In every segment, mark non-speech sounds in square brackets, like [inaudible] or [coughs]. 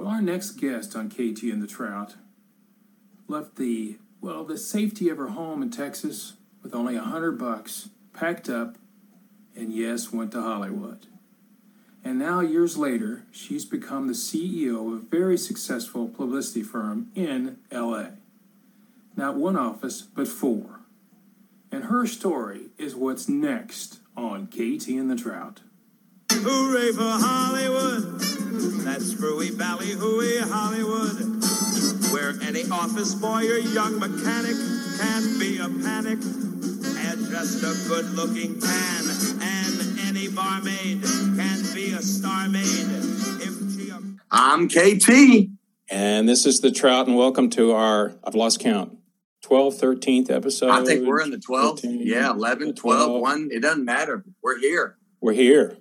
Well, our next guest on KT and the Trout left the, well, the safety of her home in Texas with only a hundred bucks, packed up, and yes, went to Hollywood. And now, years later, she's become the CEO of a very successful publicity firm in LA. Not one office, but four. And her story is what's next on KT and the Trout. Hooray for Hollywood! That's Screwy Valley, hooey Hollywood, where any office boy or young mechanic can be a panic, and just a good-looking tan, and any barmaid can be a star maid if she. A- I'm KT. And this is the Trout, and welcome to our, I've lost count, 12th, 13th episode. I think we're in the 12th. 13, Yeah, 11, 12, 1. It doesn't matter. We're here. We're here.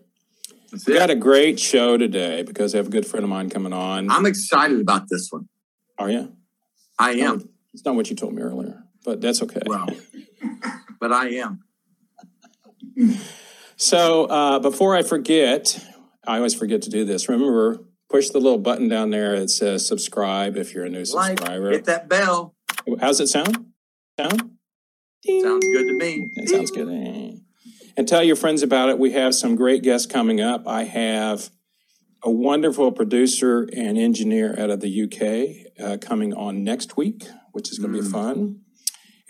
We got a great show today because I have a good friend of mine coming on. I'm excited about this one. Are you? I am. It's not what you told me earlier, but that's okay. Well, but I am. So uh, before I forget, I always forget to do this. Remember, push the little button down there that says subscribe if you're a new Like, subscriber. hit that bell. How's it sound? Sound? Sounds good to me. That sounds good. And tell your friends about it. We have some great guests coming up. I have a wonderful producer and engineer out of the UK uh, coming on next week, which is going to be Mm. fun.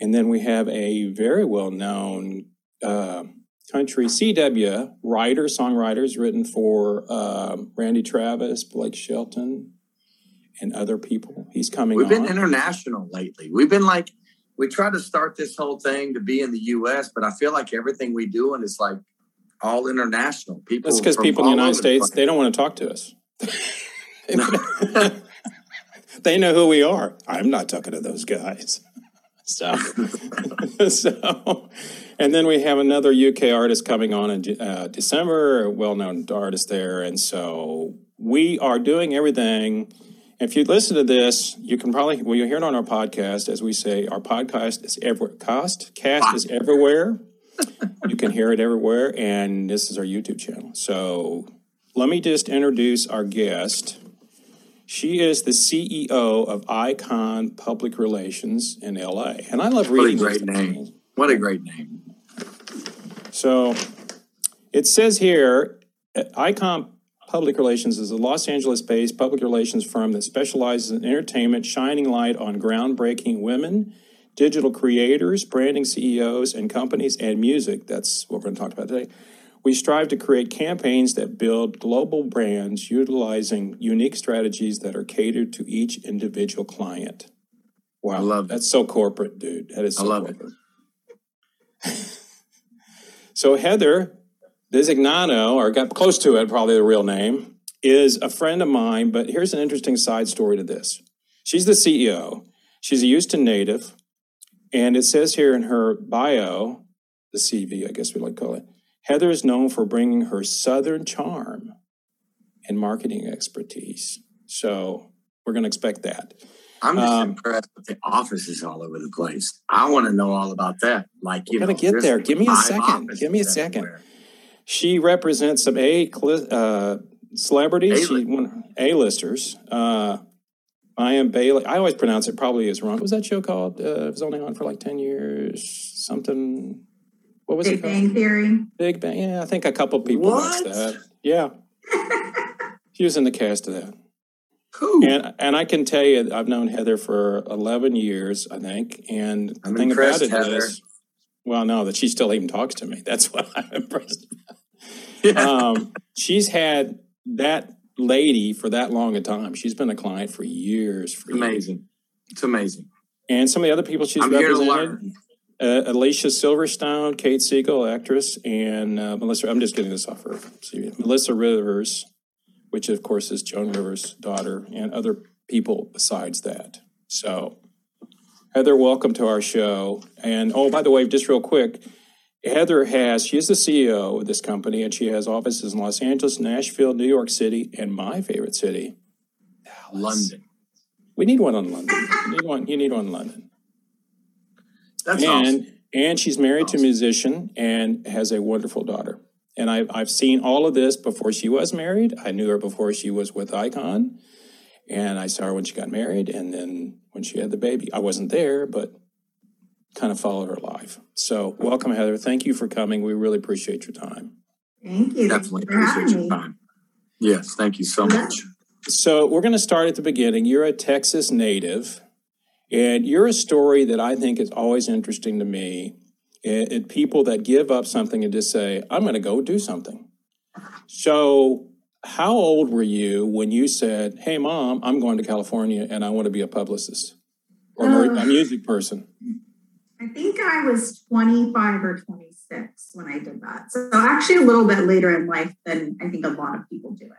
And then we have a very well known uh, country CW writer, songwriters written for um Randy Travis, Blake Shelton, and other people. He's coming We've on. been international lately. We've been like, we try to start this whole thing to be in the U.S., but I feel like everything we do and it's like all international. People. That's because people in the United States, place. they don't want to talk to us. [laughs] they know who we are. I'm not talking to those guys. [laughs] So, [laughs] so, and then we have another UK artist coming on in uh, December, a well-known artist there, and so we are doing everything. If you listen to this, you can probably well you hear it on our podcast, as we say, our podcast is everywhere. Cast cast is everywhere. you can hear it everywhere, and this is our YouTube channel. So let me just introduce our guest. She is the CEO of Icon Public Relations in LA. And I love What a reading great name. things. What a great name. So it says here uh, Icon Public Relations is a Los Angeles based public relations firm that specializes in entertainment, shining light on groundbreaking women, digital creators, branding CEOs, and companies, and music. That's what we're going to talk about today. We strive to create campaigns that build global brands utilizing unique strategies that are catered to each individual client. Wow. I love it. That's so corporate, dude. That is I so love it. corporate. [laughs] So Heather Designano, or got close to it, probably the real name, is a friend of mine. But here's an interesting side story to this. She's the CEO. She's a Houston native, and it says here in her bio, the CV, I guess we like to call it. Heather is known for bringing her Southern charm and marketing expertise. So we're going to expect that. I'm just Um, impressed with the offices all over the place. I want to know all about that. Like you know, get there. Give me a second. Give me a second. everywhere. She represents some A uh, celebrities, A-list. one A-listers. Uh, I am Bailey. I always pronounce it probably is wrong. What was that show called? Uh, it was only on for like ten years. Something. What was Big it called? Bang Theory. Big Bang. Yeah, I think a couple people watched that. Yeah, [laughs] she was in the cast of that. Who? And and I can tell you, I've known Heather for eleven years, I think. And the I'm thing about it Heather. is, well, no, that she still even talks to me. That's [laughs] what I'm impressed. [laughs] Yeah. um, she's had that lady for that long a time. She's been a client for years. For It's years. amazing. It's amazing. And some of the other people she's I'm here to represented, learn. uh, Alicia Silverstone, Kate Siegel, actress, and uh, Melissa. I'm just getting this off her CV. Melissa Rivers, which of course is Joan Rivers' daughter, and other people besides that. So, Heather, welcome to our show. And oh, by the way, just real quick, Heather has, she is the CEO of this company, and she has offices in Los Angeles, Nashville, New York City, and my favorite city, Dallas. London. We need one in London. You need one. You need one in London. That's and awesome. and she's married to a musician and has a wonderful daughter. And I've I've seen all of this before she was married. I knew her before she was with Icon, And I saw her when she got married and then when she had the baby. I wasn't there, but kind of followed her life. So, welcome, Heather. Thank you for coming. We really appreciate your time. Thank you. Definitely Thank you appreciate having your time. Yes, thank you so much. So, we're going to start at the beginning. You're a Texas native, and you're a story that I think is always interesting to me. It, it- people that give up something and just say, I'm going to go do something. So, how old were you when you said, Hey, mom, I'm going to California and I want to be a publicist or a Uh. music person? I think I was 25 or 26 when I did that. So actually a little bit later in life than I think a lot of people do it.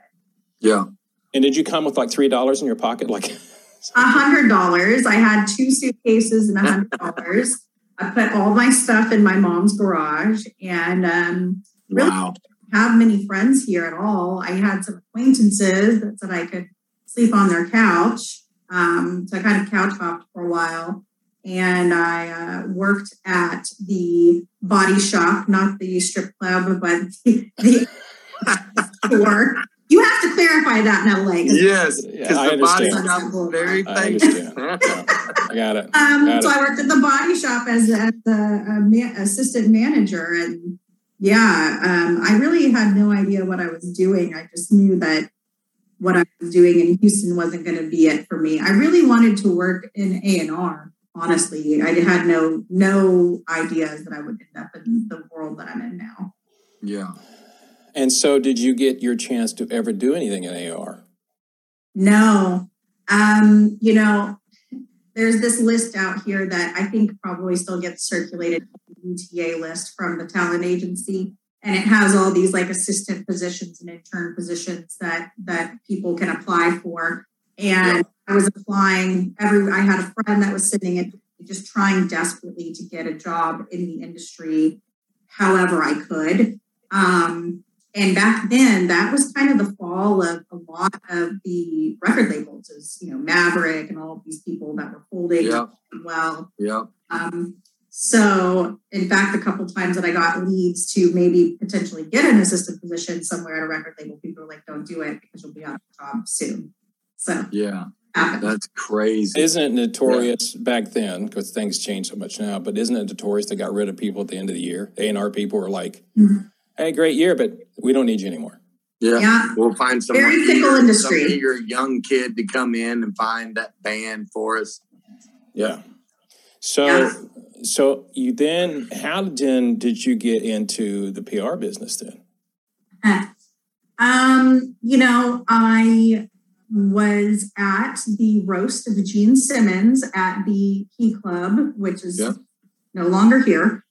Yeah. And did you come with like $3 in your pocket? Like, [laughs] A hundred dollars. I had two suitcases and a hundred [laughs] dollars. I put all my stuff in my mom's garage and um Really? Wow. have many friends here at all. I had some acquaintances that said I could sleep on their couch. Um, so I kind of couch hopped for a while. And I uh, worked at the body shop, not the strip club, but the, [laughs] the store. You have to clarify that in LA. Yes, because I the body understand. shop very I famous. understand. I got it. Um, Got so it. I worked at the body shop as, as the uh, ma- assistant manager, and yeah, um, I really had no idea what I was doing. I just knew that what I was doing in Houston wasn't going to be it for me. I really wanted to work in A and R. Honestly, I had no no ideas that I would end up in the world that I'm in now. yeah. And so, did you get your chance to ever do anything in AR? No. Um, you know, there's this list out here that I think probably still gets circulated, the UTA list from the talent agency. And it has all these like assistant positions and intern positions that that people can apply for. And I was applying every I had a friend that was sitting at just trying desperately to get a job in the industry however I could. Um, and back then, that was kind of the fall of a lot of the record labels, as you know, Maverick and all of these people that were holding Yep. well. Yep. Um, so, in fact, a couple times that I got leads to maybe potentially get an assistant position somewhere at a record label, people were like, "Don't do it because you'll be out of job soon." So, Yeah. Happened. That's crazy. Isn't it notorious back then, because things change so much now, but isn't it notorious they got rid of people at the end of the year? A&R people were like, Mhm. hey, great year, but we don't need you anymore. yeah. yeah, We'll find some Very fickle eager- industry. some eager young kid to come in and find that band for us. Yeah. So, Yeah. so you then, how then did you get into the PR business then? Um, you know, I was at the roast of Gene Simmons at the Key Club, which is Yeah. no longer here.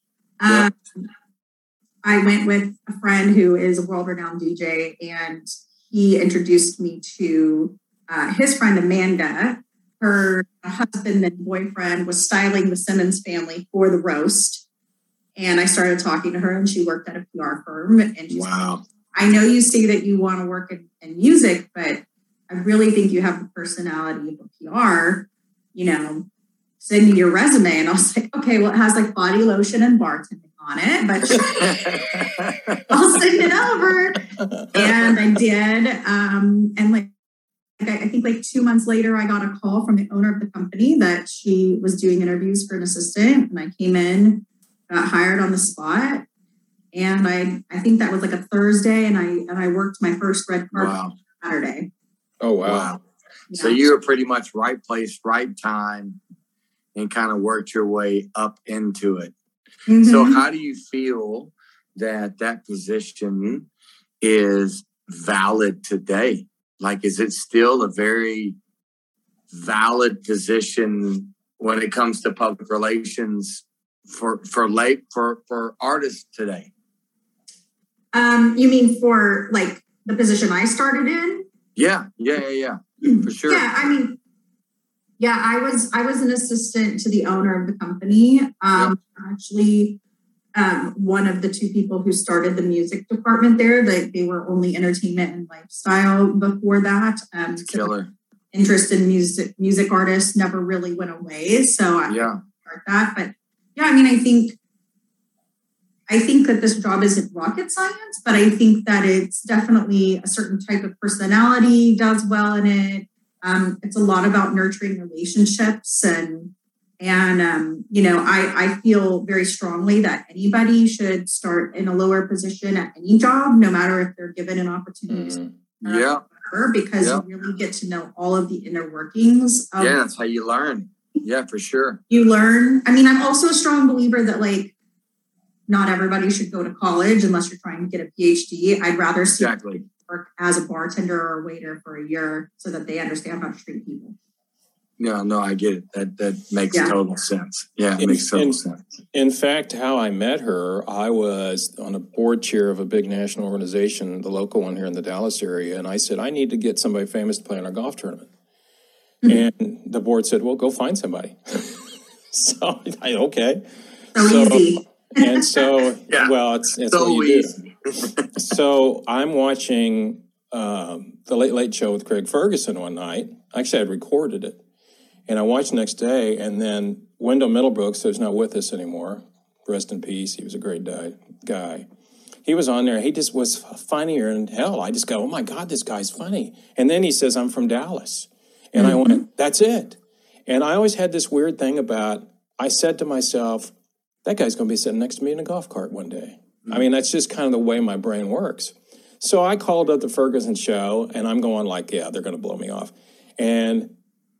Yeah. Um, I went with a friend who is a world renowned DJ, and he introduced me to uh, his friend Amanda. Her husband and boyfriend was styling the Simmons family for the roast. And I started talking to her, and she worked at a PR firm. And she's Wow. I know you say that you want to work in, in music, but I really think you have the personality of a PR. You know, send me your resume. And I was like, okay, well, it has like body lotion and bartending on it, but [laughs] I'll send it over. And I did. Um, and like, I I think like two months later, I got a call from the owner of the company that she was doing interviews for an assistant. And I came in, got hired on the spot. And I, I think that was like a Thursday, and I and I worked my first red carpet wow. Saturday. Oh, wow. Wow. So Yeah. you were pretty much right place, right time, and kind of worked your way up into it. So Mhm. how do you feel that that position is valid today? Like, is it still a very valid position when it comes to public relations for for late for for artists today? um, you mean for like the position I started in? Yeah, yeah, yeah, yeah, for sure. Yeah, I mean, yeah, I was I was an assistant to the owner of the company. Um, Actually, um, one of the two people who started the music department there. Like they were only entertainment and lifestyle before that. Um, so Killer. interest in music music artists never really went away. So I Yeah, start that. But yeah, I mean, I think I think that this job isn't rocket science, but I think that it's definitely a certain type of personality does well in it. Um, it's a lot about nurturing relationships and and um, you know, I, I feel very strongly that anybody should start in a lower position at any job, no matter if they're given an opportunity. Mhm. Yeah. Whatever, because Yeah. you really get to know all of the inner workings of Yeah, that's how you learn. Yeah, for sure. you learn. I mean, I'm also a strong believer that like not everybody should go to college unless you're trying to get a PhD. I'd rather see Exactly. work as a bartender or a waiter for a year so that they understand how to treat people. No, no, I get it. That that makes Yeah. total sense. Yeah, it In- makes total in- sense. In fact, how I met her, I was on a board chair of a big national organization, the local one here in the Dallas area, and I said, I need to get somebody famous to play in our golf tournament. Mm-hmm. And the board said, Well, go find somebody. [laughs] so I okay. So, So- easy. And so, [laughs] Yeah. well, it's, it's So what you do. [laughs] So I'm watching um, the Late Late Show with Craig Ferguson one night. Actually, I'd recorded it, and I watched the next day. And then Wendell Middlebrooks, who's not with us anymore, rest in peace. He was a great guy. guy. He was on there. He just was funnier than hell. I just go, oh my god, this guy's funny. And then he says, I'm from Dallas, and I went, that's it. And I always had this weird thing about. I said to myself, that guy's going to be sitting next to me in a golf cart one day. I hmm. mean, that's just kind of the way my brain works. So I called up the Ferguson show and I'm going like, yeah, they're going to blow me off. And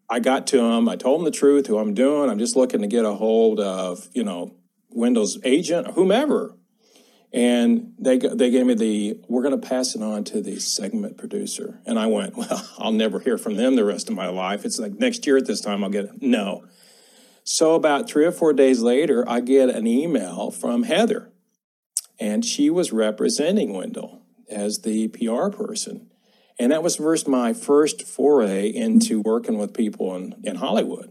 I got to him. I told him the truth, who I'm doing. I'm just looking to get a hold of, you know, Wendell's agent or whomever. And they they gave me the we're going to pass it on to the segment producer. And I went, well, [laughs] I'll never hear from them the rest of my life. It's like next year at this time I'll get it. No. So about three or four days later, I get an email from Heather, and she was representing Wendell as the PR person. And that was first my first foray into working with people in, in Hollywood.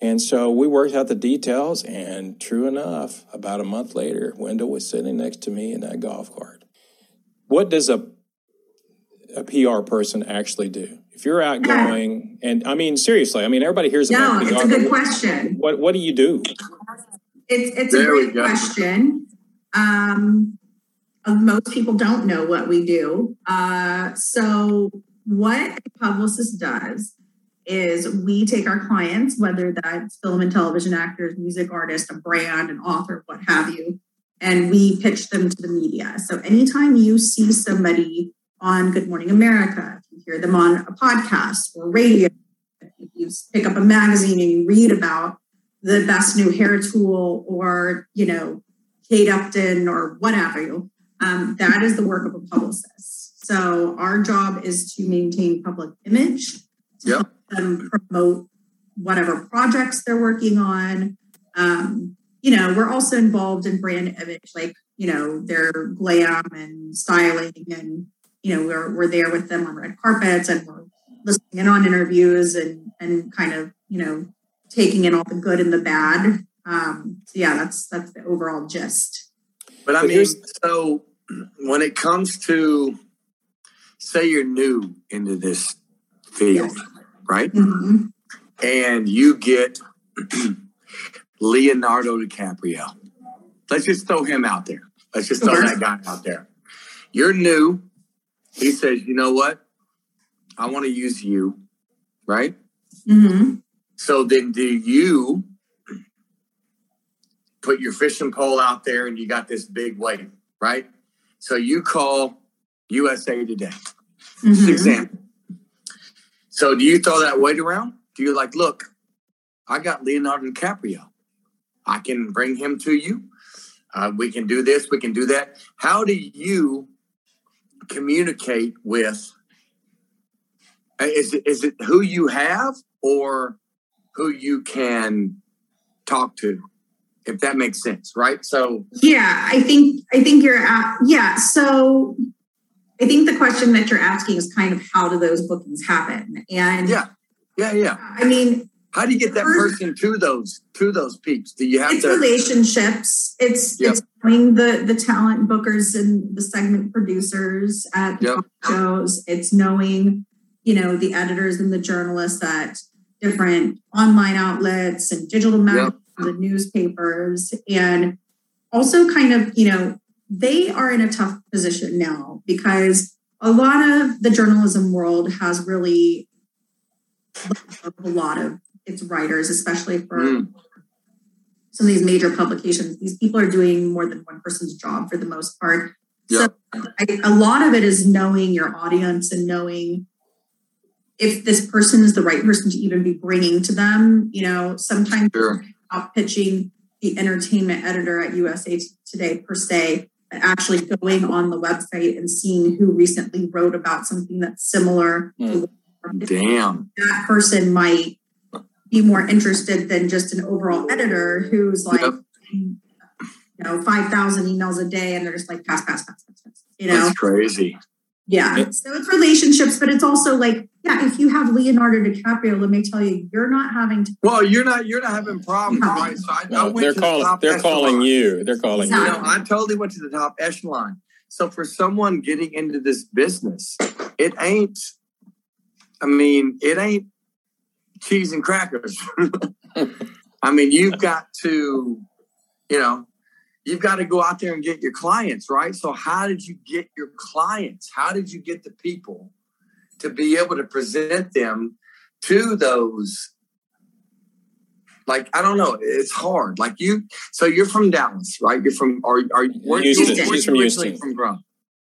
And so we worked out the details, and true enough, about a month later, Wendell was sitting next to me in that golf cart. What does a a PR person actually do? If you're outgoing, [laughs] and I mean seriously, I mean everybody hears about. No, about it's a good question. What what do you do? It's it's a There we great question. Um, uh, most people don't know what we do. Uh, so what a publicist does is we take our clients, whether that's film and television actors, music artists, a brand, an author, what have you, and we pitch them to the media. So anytime you see somebody on Good Morning America, if you hear them on a podcast or radio, if you pick up a magazine and you read about the best new hair tool or you know kate upton or whatever you um, that is the work of a publicist. So our job is to maintain public image to Yep. help them promote whatever projects they're working on. Um, you know we're also involved in brand image like you know their glam and styling and you know we're, we're there with them on red carpets and we're listening in on interviews and and kind of you know taking in all the good and the bad. Um, so yeah, that's that's the overall gist. But I mean, so when it comes to, say, you're new into this field, right? Mhm. And you get [clears throat] Leonardo DiCaprio. Let's just throw him out there. Let's just throw that guy out there. You're new. He says, you know what? I want to use you, right? Mhm. So then do you put your fishing pole out there and you got this big weight, right? So you call USA Today. Mhm. example. So do you throw that weight around? Do you like, look, I got Leonardo DiCaprio. I can bring him to you. Uh, we can do this, we can do that. How do you communicate with uh, is it is it who you have or who you can talk to? If that makes sense, right? So Yeah, I think I think you're at yeah. So I think the question that you're asking is kind of how do those bookings happen? And yeah, yeah, yeah. I mean, How do you get that person to those to those peaks Do you have it's to? relationships. It's Yep. it's knowing the the talent bookers and the segment producers at the Yep. talk shows. It's knowing, you know, the editors and the journalists at different online outlets and digital magazines and the newspapers, and also kind of, you know, they are in a tough position now because a lot of the journalism world has really a lot of its writers, especially for Mm. Some of these major publications. These people are doing more than one person's job for the most part. Yep. So I, a lot of it is knowing your audience and knowing if this person is the right person to even be bringing to them. You know, sometimes Sure. out pitching the entertainment editor at USA Today per se, but actually going on the website and seeing who recently wrote about something that's similar. to hmm. Damn. that person might be more interested than just an overall editor who's like, Yep. you know, five thousand emails a day, and they're just like pass, pass, pass, pass, pass. You know, That's crazy. yeah. So it's relationships, but it's also like, yeah, if you have Leonardo DiCaprio, let me tell you, you're not having to. Well, you're not you're not having problems, No. right? So I, I No, went they're to the calling. top They're calling you. They're calling You you. know, I totally went to the top echelon. So for someone getting into this business, it ain't. I mean, it ain't cheese and crackers. [laughs] I mean, you've got to, you know, you've got to go out there and get your clients, right? So how did you get your clients? How did you get the people to be able to present them to those? Like I don't know, it's hard. Like you, so you're from Dallas, right? You're from, are are where, Houston. where She's from Houston. From Grump.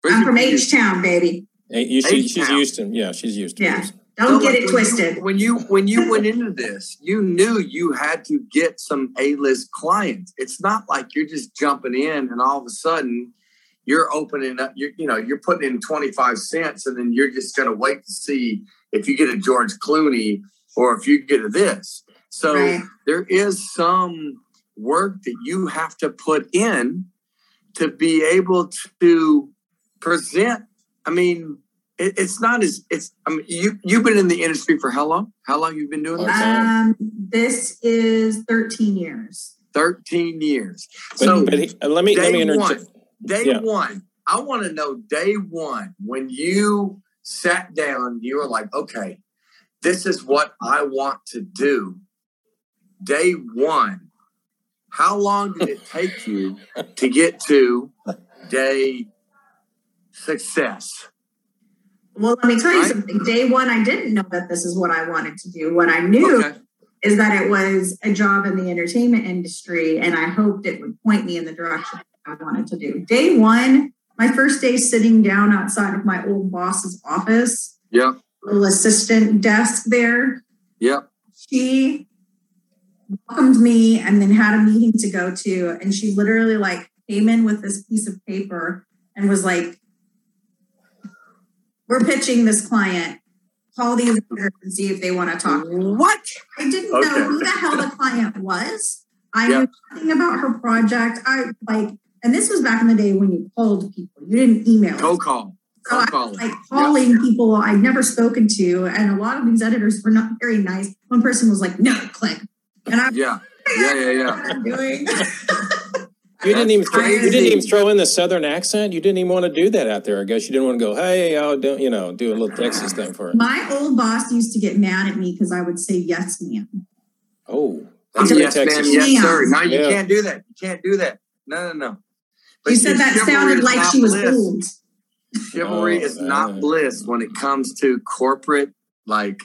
I'm from H Town, baby. Hey, you- she- she's Houston. Yeah, she's Houston. Yeah. Don't So, get like, it twisted. You, when you when you went into this, you knew you had to get some A-list clients. It's not like you're just jumping in and all of a sudden you're opening up. You're you know you're putting in twenty five cents and then you're just going to wait to see if you get a George Clooney or if you get a this. So Right. there is some work that you have to put in to be able to present. I mean, it, it's not as it's. I mean, you you've been in the industry for how long? How long you've been doing this? Um, this is 13 years. Thirteen years. But, so but he, uh, let me let me interject. one, day Yeah. one. I want to know day one when you sat down. You were like, okay, this is what I want to do. Day one. How long did it take you to get to [laughs] day success? Well, let me tell you Right. something. Day one, I didn't know that this is what I wanted to do. What I knew Okay. is that it was a job in the entertainment industry, and I hoped it would point me in the direction I wanted to do. Day one, my first day sitting down outside of my old boss's office, Yep. little assistant desk there, Yep. she welcomed me and then had a meeting to go to and she literally like came in with this piece of paper and was like we're pitching this client call these editors and see if they want to talk What? i didn't Okay. know who the hell the client was i Yeah. knew nothing about her project i like and this was back in the day when you called people you didn't email Cold call. so I was calling. like calling people I'd never spoken to, and a lot of these editors were not very nice. One person was like, "No, click," and I Yeah. Yeah. Yeah. Yeah. [laughs] what I'm doing. You didn't even throw, you didn't even throw in the southern accent. You didn't even want to do that out there. I guess you didn't want to go, hey, I'll do you know do a little Texas thing for it. My old boss used to get mad at me because I would say yes, ma'am. Oh, that's very yes, ma'am. Yes, Yeah. sir. No, you Yeah. can't do that. You can't do that. No, no, no. You said that sounded like she was bliss. old. Chivalry Oh, is not bliss when it comes to corporate, like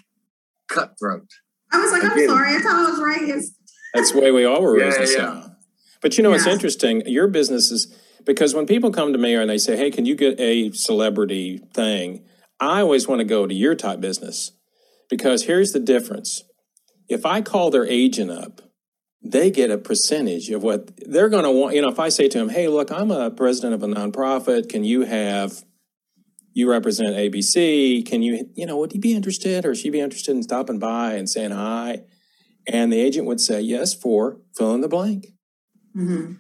cutthroat. I was like, I I'm get sorry, I thought I was right. It's- That's the way we all were Yeah, raised in the yeah. But you know what's Yeah. interesting? Your business is because when people come to me and they say, "Hey, can you get a celebrity thing?" I always want to go to your type business because here's the difference: if I call their agent up, they get a percentage of what they're going to want. You know, if I say to them, "Hey, look, I'm a president of a nonprofit. Can you have?" You represent ABC. Can you, you know, would he be interested or she be interested in stopping by and saying hi? And the agent would say yes for fill in the blank. Mhm.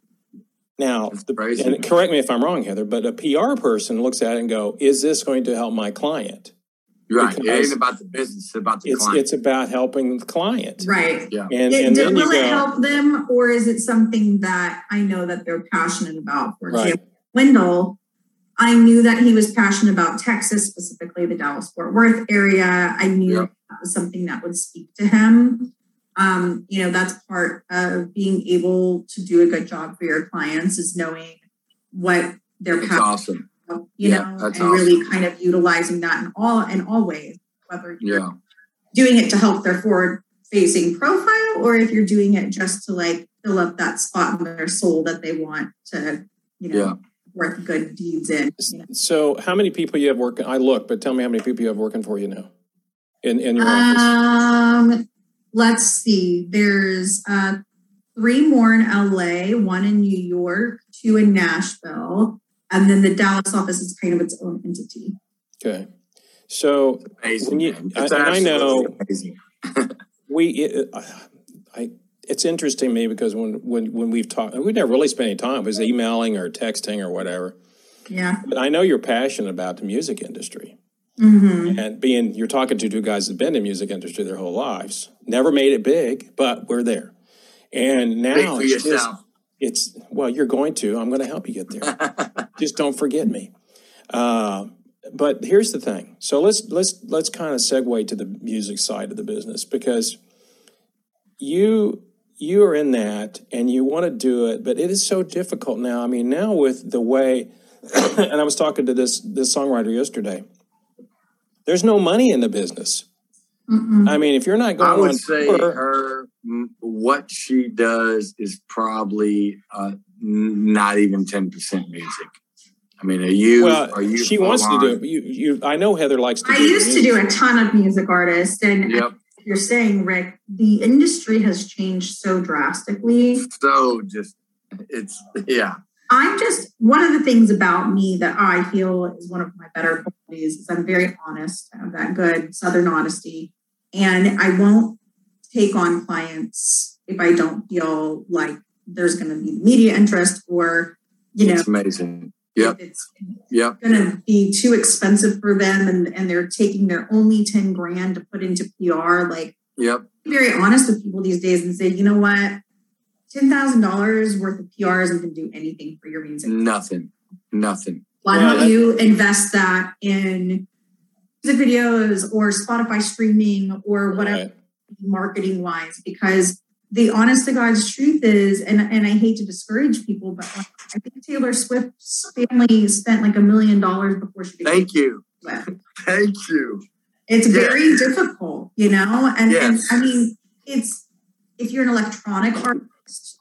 Now, the, and correct me if I'm wrong, Heather, but a PR person looks at it and go, "Is this going to help my client?" You're right. It ain't about the business. It's about the It's client. it's about helping the client, Right. yeah. and It, and do- then you will it go help them, or is it something that I know that they're passionate about? For right. example, Wendell, I knew that he was passionate about Texas, specifically the Dallas Fort Worth area. I knew Yep. that was something that would speak to him. Um, you know, that's part of being able to do a good job for your clients is knowing what they're It's awesome. about, you Yeah, know, that's and really kind of utilizing that in all in all ways, whether you're Yeah. doing it to help their forward facing profile or if you're doing it just to like fill up that spot in their soul that they want to, you know, Yeah. work good deeds in. you know. So, how many people you have working? I look, but tell me how many people you have working for you now in in your office. Let's see. There's uh, three more in LA, one in New York, two in Nashville, and then the Dallas office is kind of its own entity. Okay, so Amazing. When you- man. I- I know- amazing. [laughs] we, it, I, it's interesting to me because when when when we've talked, we never really spent any time. It was emailing or texting or whatever. Yeah. But I know you're passionate about the music industry. Mm-hmm. And being you're talking to two guys that've been in the music industry their whole lives, never made it big, but we're there. And now it's, just- it's well, you're going to. I'm going to help you get there. [laughs] just don't forget me. Uh, but here's the thing. So let's let's let's kind of segue to the music side of the business because you you are in that and you want to do it, but it is so difficult now. I mean, now with the way, [coughs] and I was talking to this this songwriter yesterday. There's no money in the business. Mm-mm. I mean, if you're not going I would on say tour, her what she does is probably uh, not even ten percent music. I mean, are you? well, are you? she full wants to do it. But you, you, I know Heather likes to. I do used to do a ton of music artists, and Yep. you're saying, Rick, the industry has changed so drastically. So just it's yeah. I'm just one of the things about me that I feel is one of my better qualities is I'm very honest. I have that good Southern honesty, and I won't take on clients if I don't feel like there's going to be media interest or you know It's amazing. Yep. if it's Yep. going to be too expensive for them and, and they're taking their only 10 grand to put into PR. Like, Yep. be very honest with people these days and say, you know what? $10,000 worth of PR isn't going to do anything for your music. Nothing. Nothing. Why Well, don't you invest that in music videos or Spotify streaming or whatever Right. marketing wise? Because the honest to God's truth is, and, and I hate to discourage people, but like, I think Taylor Swift's family spent like a million dollars before she became Thank you. [laughs] Thank you. It's very difficult, you know? And, and I mean, it's if you're an electronic artist,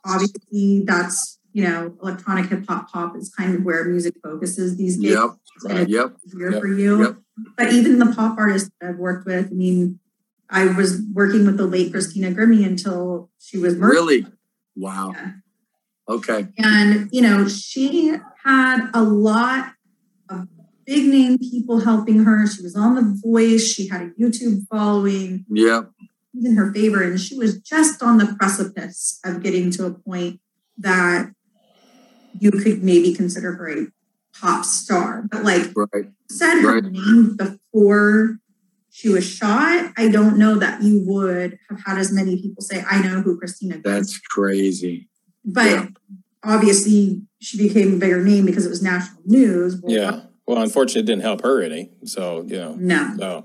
obviously that's, you know, electronic hip hop pop is kind of where music focuses these days. Yep. Right. Yep. Yep. for you. Yep. But even the pop artists that I've worked with, I mean, I was working with the late Christina Grimmie until she was murdered. Really? Wow. Yeah. Okay. And, you know, she had a lot of big name people helping her. She was on The Voice. She had a YouTube following. Yep. In her favor. And she was just on the precipice of getting to a point that you could maybe consider her a pop star. But like Right. said her Right. name before she was shot, I don't know that you would have had as many people say, I know who Christina is. That's crazy. But yeah. obviously she became a bigger name because it was national news. Well, Yeah. Well, unfortunately, it didn't help her any. So you know. No. So,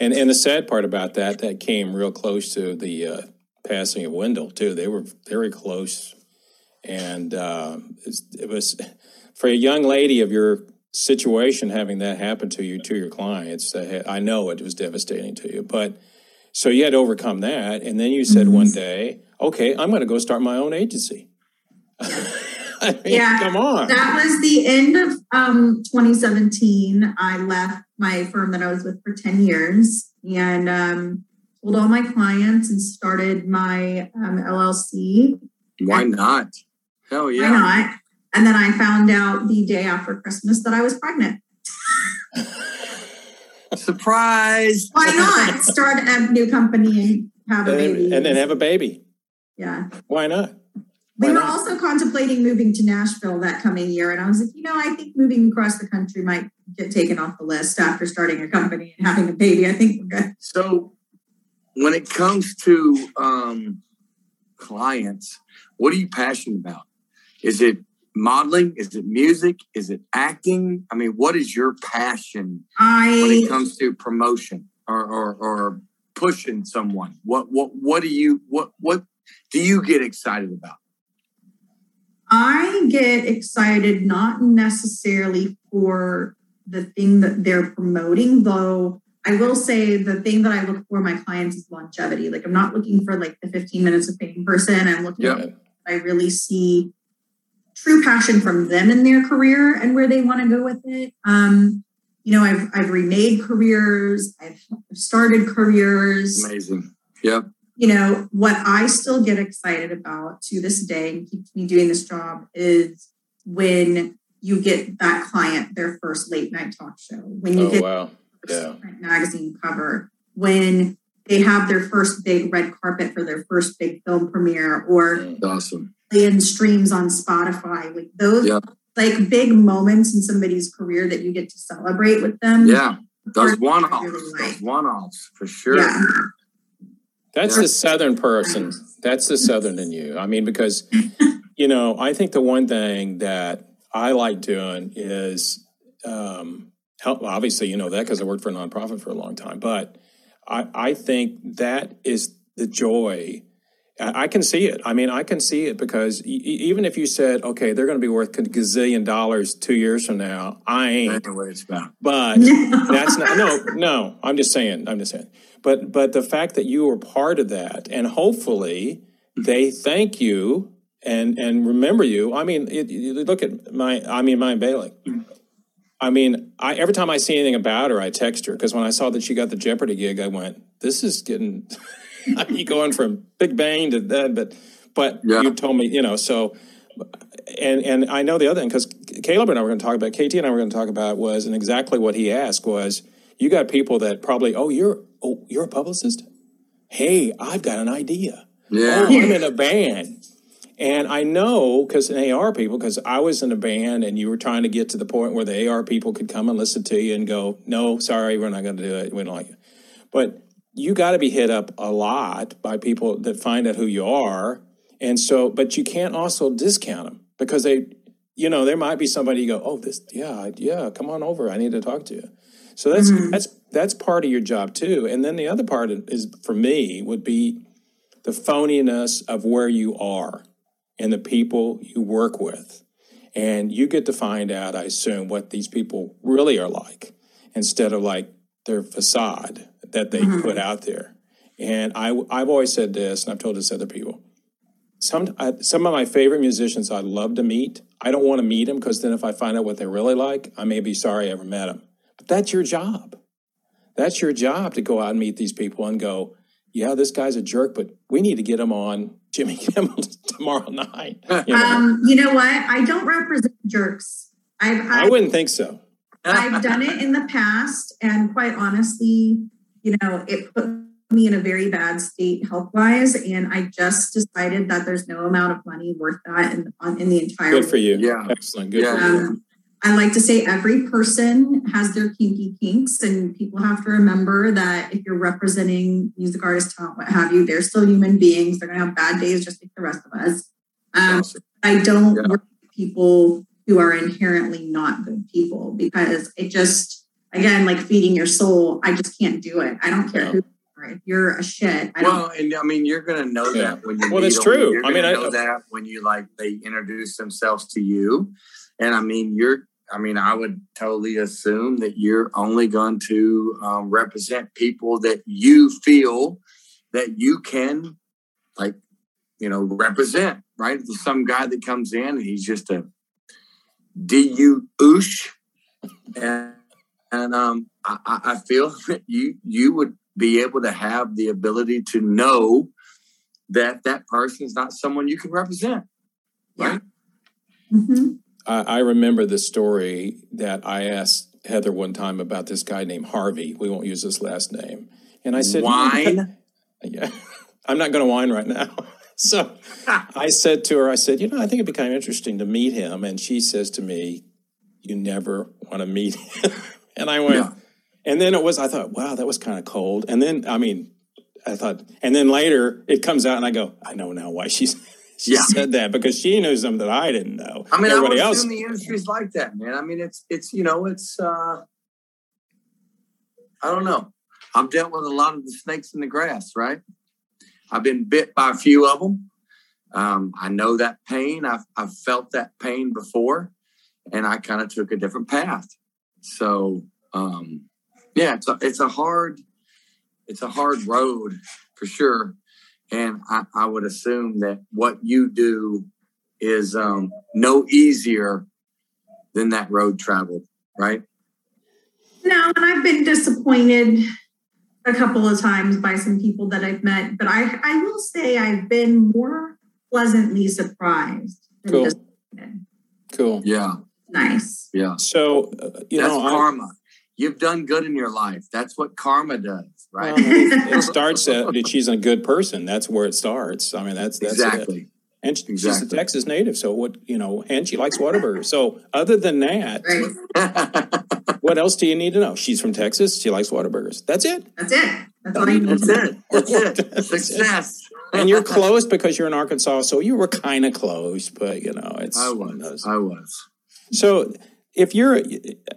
and and the sad part about that, that came real close to the uh, passing of Wendell too. They were very close, and uh, it was for a young lady of your situation having that happen to you to your clients. I know it was devastating to you, but so you had to overcome that, and then you said one day, "Okay, I'm going to go start my own agency." [laughs] I [laughs] mean, Yeah. come on. That was the end of um, 2017. I left my firm that I was with for 10 years and um, told all my clients and started my um, LLC. Why not? Hell yeah. Why not? And then I found out the day after Christmas that I was pregnant. [laughs] Surprise. Why not start a new company and have a and, then, baby? and then have a baby. yeah. Why not? We were also contemplating moving to Nashville that coming year. And I was like, you know, I think moving across the country might get taken off the list after starting a company and having a baby. I think we're [laughs] good. So, when it comes to um, clients, what are you passionate about? Is it modeling? Is it music? Is it acting? I mean, what is your passion when it comes to promotion or, or, or pushing someone? What what what do you what what do you get excited about? I get excited not necessarily for the thing that they're promoting, though I will say the thing that I look for my clients is longevity. Like I'm not looking for like the 15 minutes of fame person. I'm looking Yeah. at I really see true passion from them in their career and where they want to go with it. Um, you know, I've I've remade careers, I've started careers. Amazing. Yep. You know, what I still get excited about to this day and keeps me doing this job is when you get that client their first late night talk show, when you Oh, get wow. Yeah. magazine cover, when they have their first big red carpet for their first big film premiere, or It's awesome. in streams on Spotify, like those Yeah. like big moments in somebody's career that you get to celebrate with them. Yeah. Those one offs. really Those one offs for sure. Yeah. That's the Southern person. That's the Southern in you. I mean, because, you know, I think the one thing that I like doing is um, help. Obviously, you know that because I worked for a nonprofit for a long time. But I, I think that is the joy. I I can see it. I mean, I can see it because e- even if you said, okay, they're going to be worth a gazillion dollars two years from now, I ain't. That's what it's about. But [laughs] that's not no no i'm just saying i'm just saying but but the fact that you were part of that and hopefully they thank you and and remember you i mean it, you look at my i mean my bailey i mean i every time i see anything about her i text her because when i saw that she got the jeopardy gig i went this is getting [laughs] i mean going from big bang to that but but Yeah. you told me you know so and and I know the other thing because Caleb and I were going to talk about KT and I were going to talk about was and exactly what he asked was you got people that probably oh you're oh you're a publicist? Hey I've got an idea. Yeah. oh I'm in a band. And I know because an AR people because I was in a band and you were trying to get to the point where the AR people could come and listen to you and go no sorry we're not going to do it. We don't like it but you got to be hit up a lot by people that find out who you are. And so but you can't also discount them because they you know there might be somebody you go oh this yeah yeah come on over. I need to talk to you so that's mm-hmm. that's that's part of your job too. And then the other part is for me would be the phoniness of where you are and the people you work with. And you get to find out i assume what these people really are like instead of like their facade that they mm-hmm. put out there. And I, i've always said this and i've told this to other people. Some I, some of my favorite musicians I'd love to meet. I don't want to meet them because then if I find out what they're really like, I may be sorry I ever met them. But that's your job. That's your job to go out and meet these people and go, yeah, this guy's a jerk, but we need to get him on Jimmy [laughs] Kimmel tomorrow night. You know? Um, you know what? I don't represent jerks. I've I I've, wouldn't think so. I've done it in the past, and quite honestly, you know, it put me in a very bad state health wise, and I just decided that there's no amount of money worth that in on in the entire. Good for you. Yeah. Excellent. Good Yeah. for you. Um, I like to say every person has their kinky kinks, and people have to remember that if you're representing music artists, talent, what have you, they're still human beings. They're going to have bad days just like the rest of us. Um, I don't Yeah. work with people who are inherently not good people because it just, again, like feeding your soul, I just can't do it. I don't care Yeah. who you are. If you're a shit, I don't. Well, and I mean, you're going to know that when you. Well, meet that's them. true. You're I mean, gonna I- know that when you like they introduce themselves to you, and I mean, you're. I mean, I would totally assume that you're only going to um, represent people that you feel that you can, like, you know, represent. Right? There's some guy that comes in and he's just a du oosh, and and um, I, I I feel [laughs] that you you would be able to have the ability to know that that person is not someone you can represent. Right? Mhm. I, I remember the story that I asked Heather one time about this guy named Harvey. We won't use his last name. And I said, Wine? Yeah, [laughs] I'm not going to whine right now. [laughs] So I said to her, I said, you know, I think it'd be kind of interesting to meet him. And she says to me, you never want to meet him. [laughs] and I went, Yeah. and then it was, I thought, wow, that was kind of cold. And then, I mean, I thought, and then later it comes out and I go, I know now why she's, she Yeah. said that because she knew something that I didn't know. I mean, Everybody I else. the industry's like that, man. I mean, it's it's you know, it's uh I don't know. I've dealt with a lot of the snakes in the grass, right? I've been bit by a few of them. Um, I know that pain. I've I've felt that pain before, and I kind of took a different path. So, um, Yeah, it's a, it's a hard it's a hard road for sure. And I, I would assume that what you do is um, no easier than that road traveled, right? No, and I've been disappointed a couple of times by some people that I've met, but I, I will say I've been more pleasantly surprised than Cool. Cool. Yeah, Nice. yeah. So, uh, you That's know, I- karma. You've done good in your life. That's what karma does, right? Well, it, it [laughs] starts at that she's a good person. That's where it starts. I mean, that's that's it. exactly. And she- she's a Texas native, so what you know, and she likes Whataburger. So other than that, Right. [laughs] what else do you need to know? She's from Texas. She likes Whataburgers. That's it. That's it. That's all you need That's it. That's it. [laughs] That's it. Success. And you're close because you're in Arkansas, so you were kind of close, but you know, it's I one of those. was. I was. So if you're,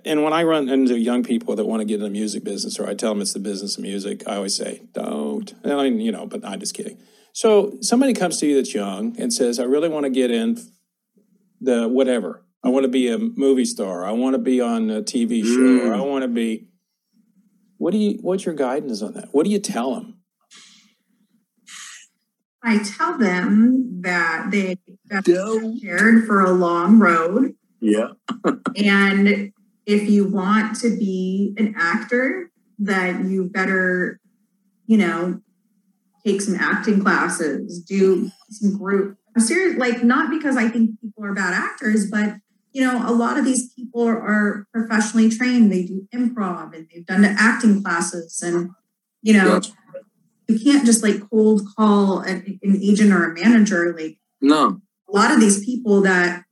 and when I run into young people that want to get in the music business, or I tell them it's the business of music, I always say, don't. And I, mean, you know, but I'm just kidding. So somebody comes to you that's young and says, I really want to get in the whatever. I want to be a movie star. I want to be on a TV show. Or I want to be. What do you? What's your guidance on that? What do you tell them? I tell them that they that Dope. shared for a long road. Yeah. And if you want to be an actor, that you better, you know, take some acting classes, do some group. I'm serious, like not because I think people are bad actors, but you know, a lot of these people are professionally trained. They do improv and they've done the acting classes, and you know, you can't just like cold call an, an agent or a manager. Like No. a lot of these people that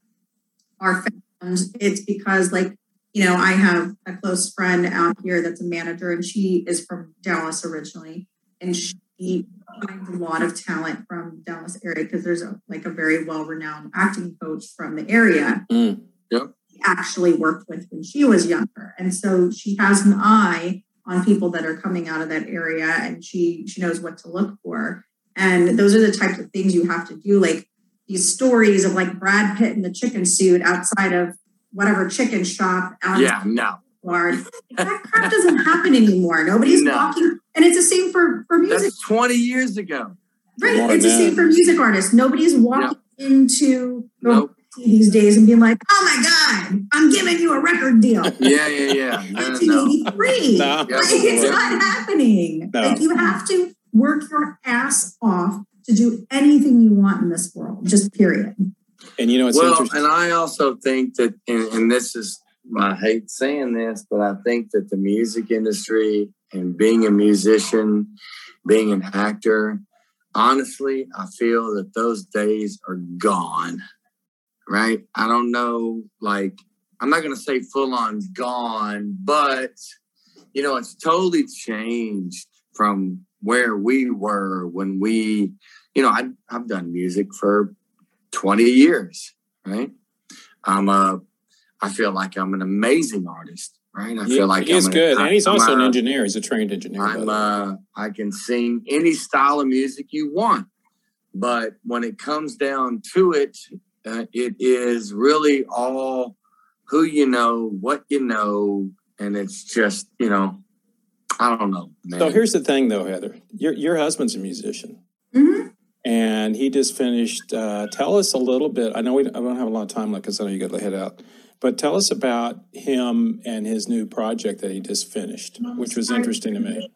are found, it's because like, you know, I have a close friend out here that's a manager and she is from Dallas originally. And she finds a lot of talent from Dallas area because there's a like a very well-renowned acting coach from the area. Mm. Yep. Actually worked with when she was younger. And so she has an eye on people that are coming out of that area and she she knows what to look for. And those are the types of things you have to do. Like these stories of like Brad Pitt in the chicken suit outside of whatever chicken shop out in Yeah. No. Boulevard. That crap doesn't happen anymore. Nobody's No. walking, and it's the same for for music. That's 20 years ago. Right, More it's the same for music artists. Nobody's walking into Nope. these days and being like, "Oh my god, I'm giving you a record deal." Yeah, yeah, yeah. No, no, no. 1983. No. Like, it's not happening. No. Like you have to work your ass off to do anything you want in this world. Just period. And you know, it's well, interesting. and I also think that, and, and this is, I hate saying this, but I think that the music industry and being a musician, being an actor, honestly, I feel that those days are gone. Right? I don't know, like, I'm not going to say full on gone, but, you know, it's totally changed from where we were when we, you know, I, I've done music for 20 years, right? I'm a, I feel like I'm an amazing artist, right? I feel like he's I'm good, and he's I'm also an engineer. He's a trained engineer. I'm way. uh, I can sing any style of music you want, but when it comes down to it, uh, it is really all who you know, what you know, and it's just you know, I don't know, man. So here's the thing, though, Heather. Your your husband's a musician. And he just finished. Uh, tell us a little bit. I know we, I don't have a lot of time left because I know you got to head out. But tell us about him and his new project that he just finished, which was interesting to me.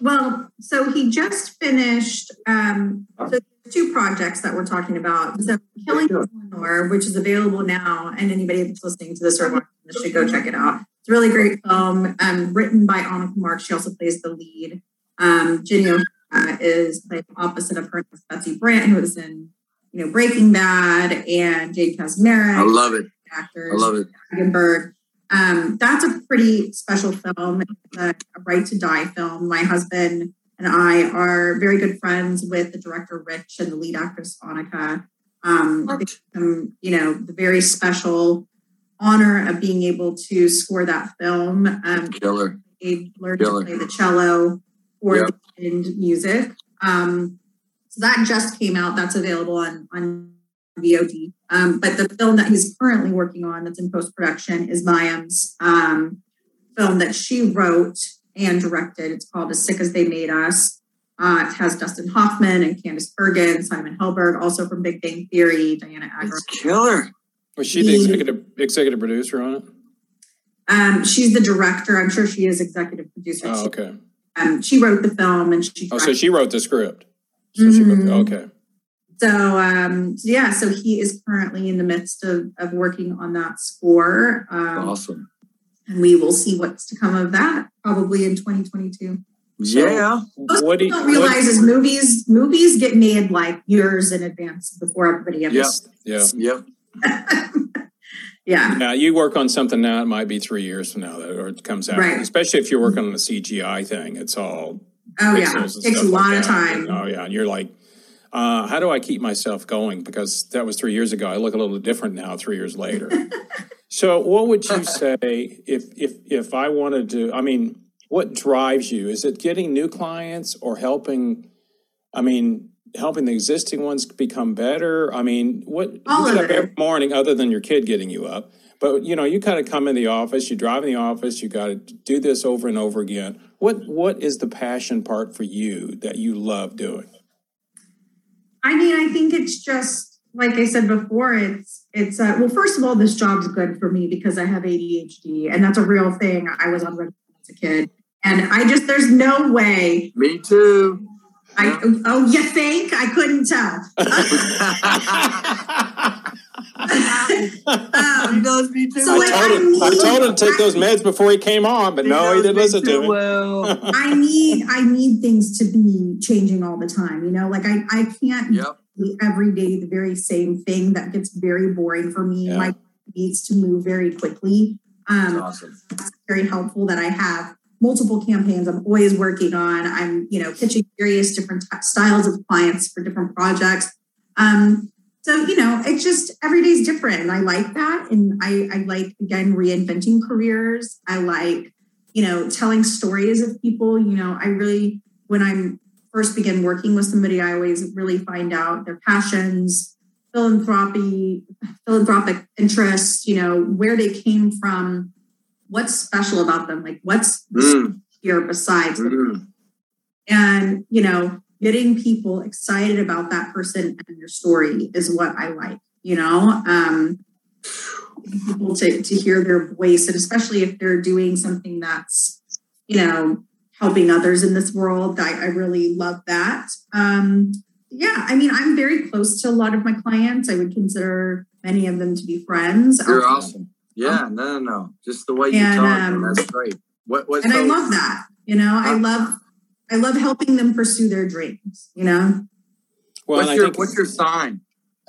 Well, so he just finished um, so two projects that we're talking about. So Killing Eleanor, which is available now, and anybody that's listening to this or watching this should go check it out. It's a really great film, um, written by Annika Mark. She also plays the lead. Um, Jenny O'Hara is playing opposite of her as Betsy Brandt, who was in you know Breaking Bad, and Jade Kasmeric. I love it. actors. I love it. Dragonberg. Um, that's a pretty special film, It's a, a right to die film. My husband and I are very good friends with the director Rich and the lead actress Annika. Um, um, you know, the very special honor of being able to score that film. Um, Killer. he learned Killer. to play the cello for Yep. the end music. Um, so that just came out. That's available on on VOD. Um, but the film that he's currently working on, that's in post production, is Mayim's um, film that she wrote and directed. It's called As Sick as They Made Us. Uh, it has Dustin Hoffman and Candice Bergen, Simon Helberg, also from Big Bang Theory, Dianna Agron. Killer. Was she the executive executive producer on it? Um, she's the director. I'm sure she is executive producer. Oh, She- okay. Um, she wrote the film and she Oh, so she wrote the script. So she Mhm. wrote, okay. So um, yeah, so he is currently in the midst of, of working on that score. Um, Awesome. and we will see what's to come of that probably in 2022. Yeah. Most What do people you, don't realize what, is movies movies get made like years in advance before everybody ever Yeah. yeah. Yep. [laughs] yeah. Now you work on something now. It might be three years from now, that, or it comes out. Right. Especially if you're working on a CGI thing, it's all Oh yeah. and Takes a lot like of time. Oh yeah, and you're like, uh, how do I keep myself going? Because that was three years ago. I look a little different now, three years later. [laughs] so, what would you say if if if I wanted to? I mean, what drives you? Is it getting new clients or helping? I mean. Helping the existing ones become better. I mean, what All you get up every morning, other than your kid getting you up. But you know, you kind of come in the office, you drive in the office, you got to do this over and over again. What what is the passion part for you that you love doing? I mean, I think it's just like I said before. It's it's uh, well, first of all, this job's good for me because I have ADHD, and that's a real thing. I was on Ritalin as a kid, and I just there's no way. Me too. I oh, you think I couldn't tell? [laughs] um, knows me too. So, I like, told him I told him to take those meds before he came on, but no, he didn't listen to me. Well. [laughs] I need I need things to be changing all the time. You know, like I I can't Yep. do every day the very same thing. That gets very boring for me. Yeah. My needs to move very quickly. That's Um, awesome. it's very helpful that I have multiple campaigns I'm always working on. I'm, you know, pitching various different styles of clients for different projects. Um, so, you know, it's just every day's different. And I like that. And I, I like, again, reinventing careers. I like, you know, telling stories of people. You know, I really, when I'm first begin working with somebody, I always really find out their passions, philanthropy, philanthropic interests, you know, where they came from, what's special about them, like what's Mm, here besides mm. and you know getting people excited about that person and their story is what i like you know? Um people to, to hear their voice and especially if they're doing something that's you know helping others in this world i, I really love that. Um yeah i mean i'm very close to a lot of my clients. I would consider many of them to be friends. You're Um, awesome. Yeah, no, no, no. Just the way you talk. Um, that's great. What what's and i love that you know i love i love helping them pursue their dreams you know Well, what's your think what's your sign? [laughs]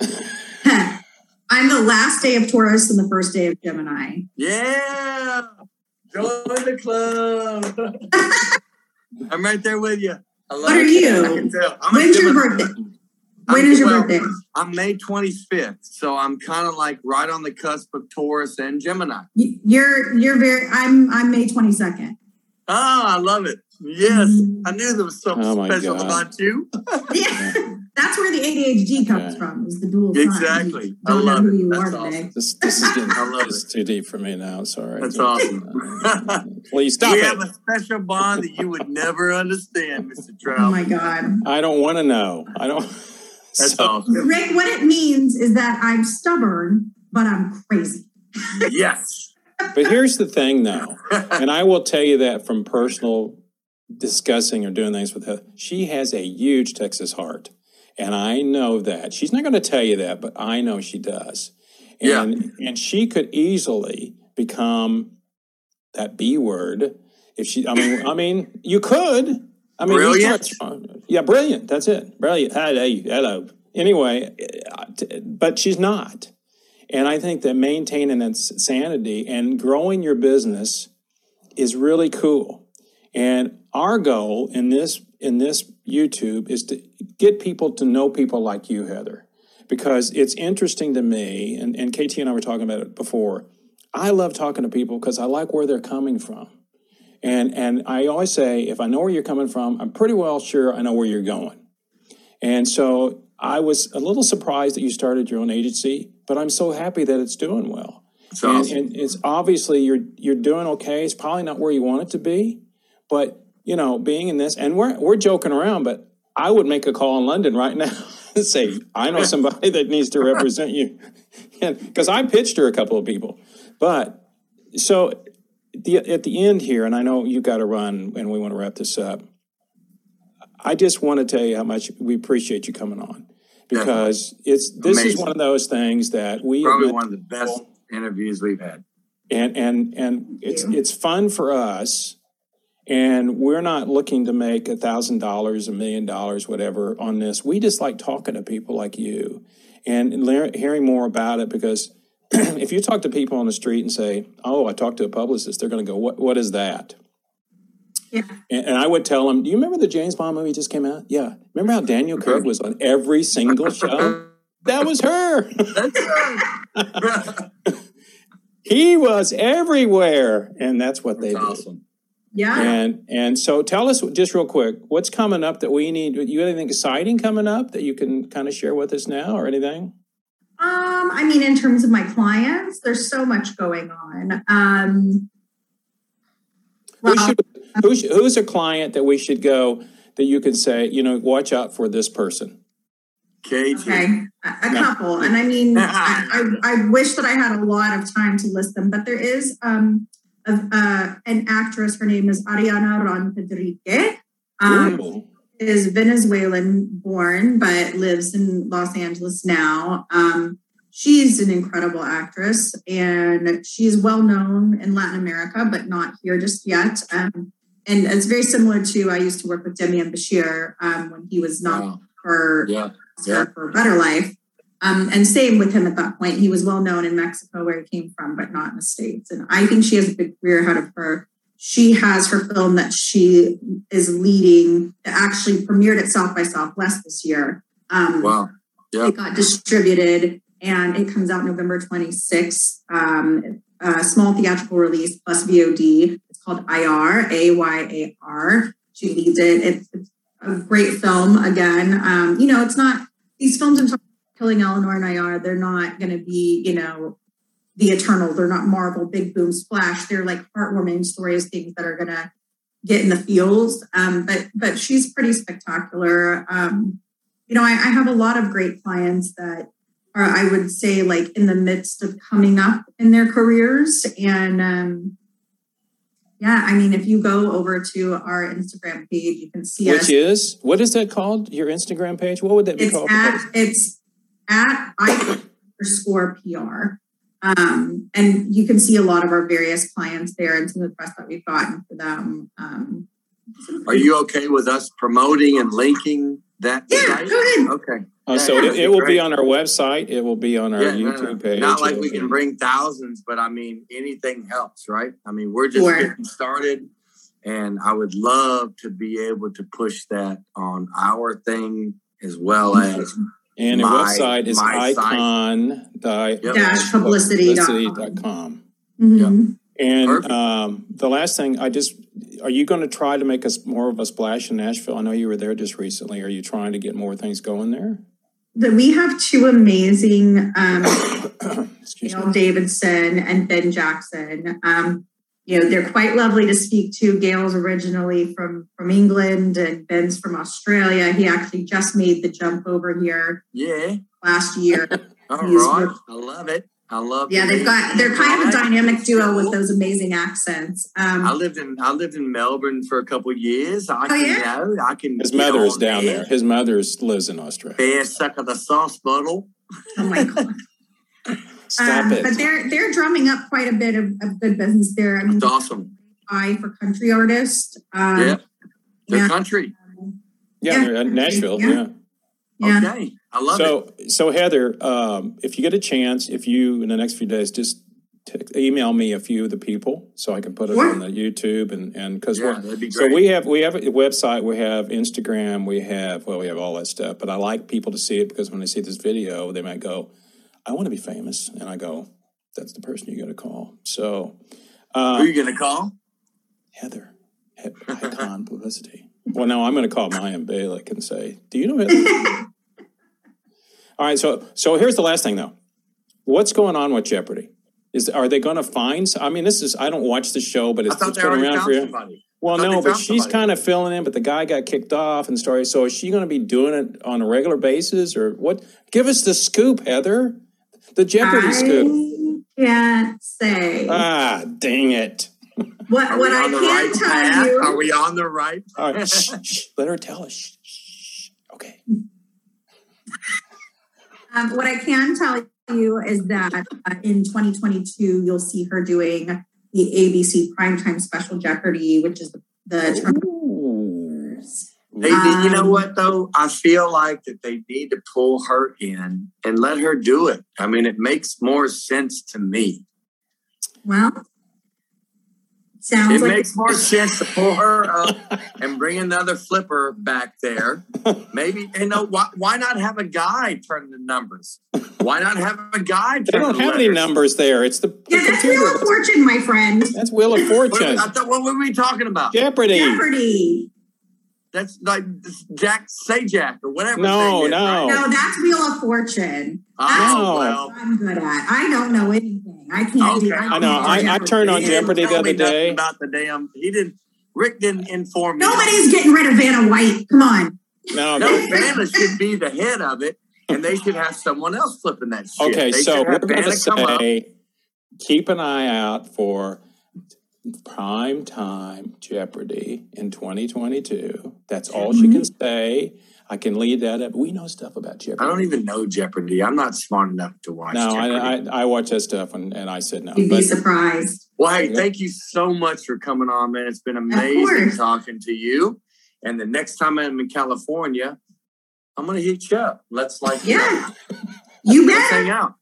I'm the last day of Taurus and the first day of Gemini. Yeah. Join the club. [laughs] I'm right there with you. I love What are it. you? I can tell. I'm When's your Gemini. Birthday? I'm- When is your well, birthday? I'm May 25th, so I'm kind of like right on the cusp of Taurus and Gemini. You- You're you're very. I'm I'm May 22nd. Ah, I love it. Yes, Mhm. I knew there was something Oh, special God. about you. [laughs] Yeah, [laughs] that's where the ADHD comes Okay. from. Is the dual. Exactly. You I Don't love know who it. you That's are today. awesome. this this is [laughs] getting I love this is too deep for me now. Sorry. That's awesome. Please stop we it. have a special bond that you would never understand, Mr. Trout. Oh my God, I don't want to know. I don't. That's So- awesome. Rick. What it means is that I'm stubborn, but I'm crazy. Yes. [laughs] But here's the thing, though, [laughs] and I will tell you that from personal discussing or doing things with her. She has a huge Texas heart, and I know that. She's not going to tell you that, but I know she does. Yeah. And and she could easily become that B word if she. I mean, I mean, you could. I mean, Brilliant? yeah, brilliant. That's it. Brilliant. Hello. Hello. Anyway, but she's not. And I think that maintaining that sanity and growing your business is really cool. And our goal in this in this YouTube is to get people to know people like you, Heather, because it's interesting to me. And, and KT and I were talking about it before. I love talking to people because I like where they're coming from. And and I always say, if I know where you're coming from, I'm pretty well sure I know where you're going. And so I was a little surprised that you started your own agency, but I'm so happy that it's doing well. It's and, awesome. and it's obviously you're you're doing okay. It's probably not where you want it to be, but you know, being in this, and we're we're joking around, but I would make a call in London right now [laughs] and say, I know somebody that needs to represent you, [laughs] because I pitched her a couple of people, but so the at the end here, and I know you got to run, and we want to wrap this up. I just want to tell you how much we appreciate you coming on because it's this is one of those things that we Probably one of the best interviews we've had. and and and it's you. it's fun for us and we're not looking to make a thousand dollars a million dollars whatever on this we just like talking to people like you and hearing more about it because [clears throat] if you talk to people on the street and say oh i talked to a publicist they're going to go what what is that Yeah. and, and I would tell them, "Do you remember the James Bond movie just came out? Yeah. Remember how Daniel Craig was on every single show? [laughs] That was her. That's [laughs] right. he was everywhere, and that's what they That's did. Yeah. And and so tell us just real quick, what's coming up that we need? You got anything exciting coming up that you can kind of share with us now, or anything? Um, I mean, in terms of my clients, there's so much going on. Um, well, Who should, who should, who's a client that we should go that you can say, you know, watch out for this person? KG. okay, a, a No. couple, and I mean, I, I, I wish that I had a lot of time to list them, but there is um, a, uh, an actress. Her name is Ariana Ron Pedrique. Um, Ooh. Is Venezuelan born but lives in Los Angeles now. Um, she's an incredible actress and she's well known in Latin America, but not here just yet. Um, and it's very similar to I used to work with Demián Bichir um, when he was not Wow. for Yeah. Oscar for Better Life. Um, and same with him at that point. He was well known in Mexico where he came from, but not in the States. And I think she has a big career ahead of her. She has her film that she is leading that actually premiered at South by Southwest this year. Um, Wow. Yeah. It got distributed and it comes out November 26th. Um, a small theatrical release plus VOD. It's called Ayar, A Y A R. She leads it. It's, it's a great film. Again, um, you know, it's not these films in Killing Eleanor and Ayar, they're not going to be, you know, the eternal. They're not Marvel, big boom, splash. They're like heartwarming stories, things that are going to get in the feels. Um, but but she's pretty spectacular. Um, you know, I, I have a lot of great clients that are, I would say, like in the midst of coming up in their careers. And um, yeah, I mean, if you go over to our Instagram page, you can see us. Which is what is that called? Your Instagram page? What would that be It's called? at it's at I underscore PR. Um, and you can see a lot of our various clients there and some of the press that we've gotten for them. Um, Are you okay with us promoting and linking that? Yeah, site? go ahead. Okay. Oh, so it, it will be on our website. It will be on our Yeah, no, no, YouTube no. page. Not like we can bring thousands, but I mean, anything helps, right? I mean, we're just Sure. getting started, and I would love to be able to push that on our thing as well as And the my- website is icon Yep. Dash publicity. publicity.com. Mhm. And um, the last thing, I just, are you going to try to make us more of a splash in Nashville? I know you were there just recently. Are you trying to get more things going there? That we have two amazing um, [coughs] Excuse me. Gail Davidson and Ben Jackson. Um, you know, they're quite lovely to speak to. Gail's originally from from England and Ben's from Australia. He actually just made the jump over here yeah. last year. [laughs] All He's right, with- I love it. I love. It. Yeah, they've got they're kind of a dynamic duo with those amazing accents. I Um, lived in I lived in Melbourne for a couple of years. I Oh, can yeah? know I can. His get mother is on down there. His mother lives in Australia. Bear suck of the sauce bottle. oh my [laughs] god! Stop Um, But they're they're drumming up quite a bit of, of good business there. I mean, It's awesome. eye for country artists. Um, yeah, the yeah. country. Yeah, yeah. they're in Nashville. Yeah. Yeah. Yeah. Okay, I love it. So, so Heather, um, if you get a chance, if you in the next few days, just t- email me a few of the people so I can put it Sure. on the YouTube and and because Yeah, that'd be so we have we have a website, we have Instagram, we have well, we have all that stuff. But I like people to see it because when they see this video, they might go, "I want to be famous," and I go, "That's the person you got to call." So, Who uh, are you gonna call? Heather, he- Icon [laughs] Publicity. Well, no, I'm going to call Mayim Bialik and say, "Do you know Heather?" All right, so so here's the last thing though. What's going on with Jeopardy? Is are they going to find? I mean, this is I don't watch the show, but it's, it's been around for. somebody. Well, no, but she's somebody. kind of filling in. But the guy got kicked off and story. So is she going to be doing it on a regular basis or what? Give us the scoop, Heather. The Jeopardy scoop. Can't say. Ah, dang it! what Are what I can right tell path? you. Are we on the right? All right, shh, shh, let her tell us. Shh, shh, okay. [laughs] Um, what I can tell you is that uh, in 2022, you'll see her doing the ABC Primetime Special Jeopardy, which is the, the Trump Ooh. They, you know Um, what though? I feel like that they need to pull her in and let her do it. I mean, it makes more sense to me. Well, sounds It like makes more sense to pull her up [laughs] and bring another flipper back there. Maybe you know why? Why not have a guy turn the numbers? Why not have a guy? Turn They don't the have any numbers there. It's the, the yeah, that's Wheel computer. of Fortune, my friend. That's Wheel of What, Fortune. I thought, what were we talking about? Jeopardy. Jeopardy. That's like Jack, say Jack or whatever. No, thing is, no. right? No, that's Wheel of Fortune. Oh, No. well. I'm good at. I don't know anything. I can't do. Okay. I know. I, I turned on Jeopardy the other day. About the damn, he didn't. Rick didn't inform me. Nobody's getting rid of Vanna White. Come on. No, No, no. Vanna should be the head of it, and they should have someone else flipping that shit. Okay, They so we're going to Vanna come up. say keep an eye out for prime time Jeopardy in 2022. That's all she can say. I can lead that up. We know stuff about Jeopardy. I don't even know Jeopardy. I'm not smart enough to watch No, Jeopardy. I, I I watch that stuff and, and I said no. You'd be surprised. well, hey, Yeah. thank you so much for coming on, man. It's been amazing talking to you. And the next time I'm in California, I'm gonna hit you up. Let's like, Yeah. [laughs] You let's hang out.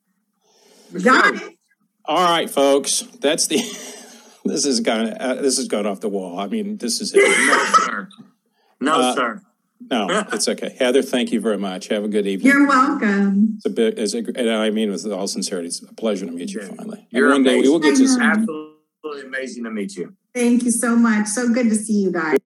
Got it. all right, folks, that's the. [laughs] This is kind of uh, this has gone off the wall. I mean, this is it. No, sir. No, Uh, sir. No, it's okay. Heather, thank you very much. Have a good evening. You're welcome. It's a bit, it's a, and I mean with all sincerity, it's a pleasure to meet you Yeah. finally. You're and one day we will get to amazing. see Absolutely amazing to meet you. Thank you so much. So good to see you guys.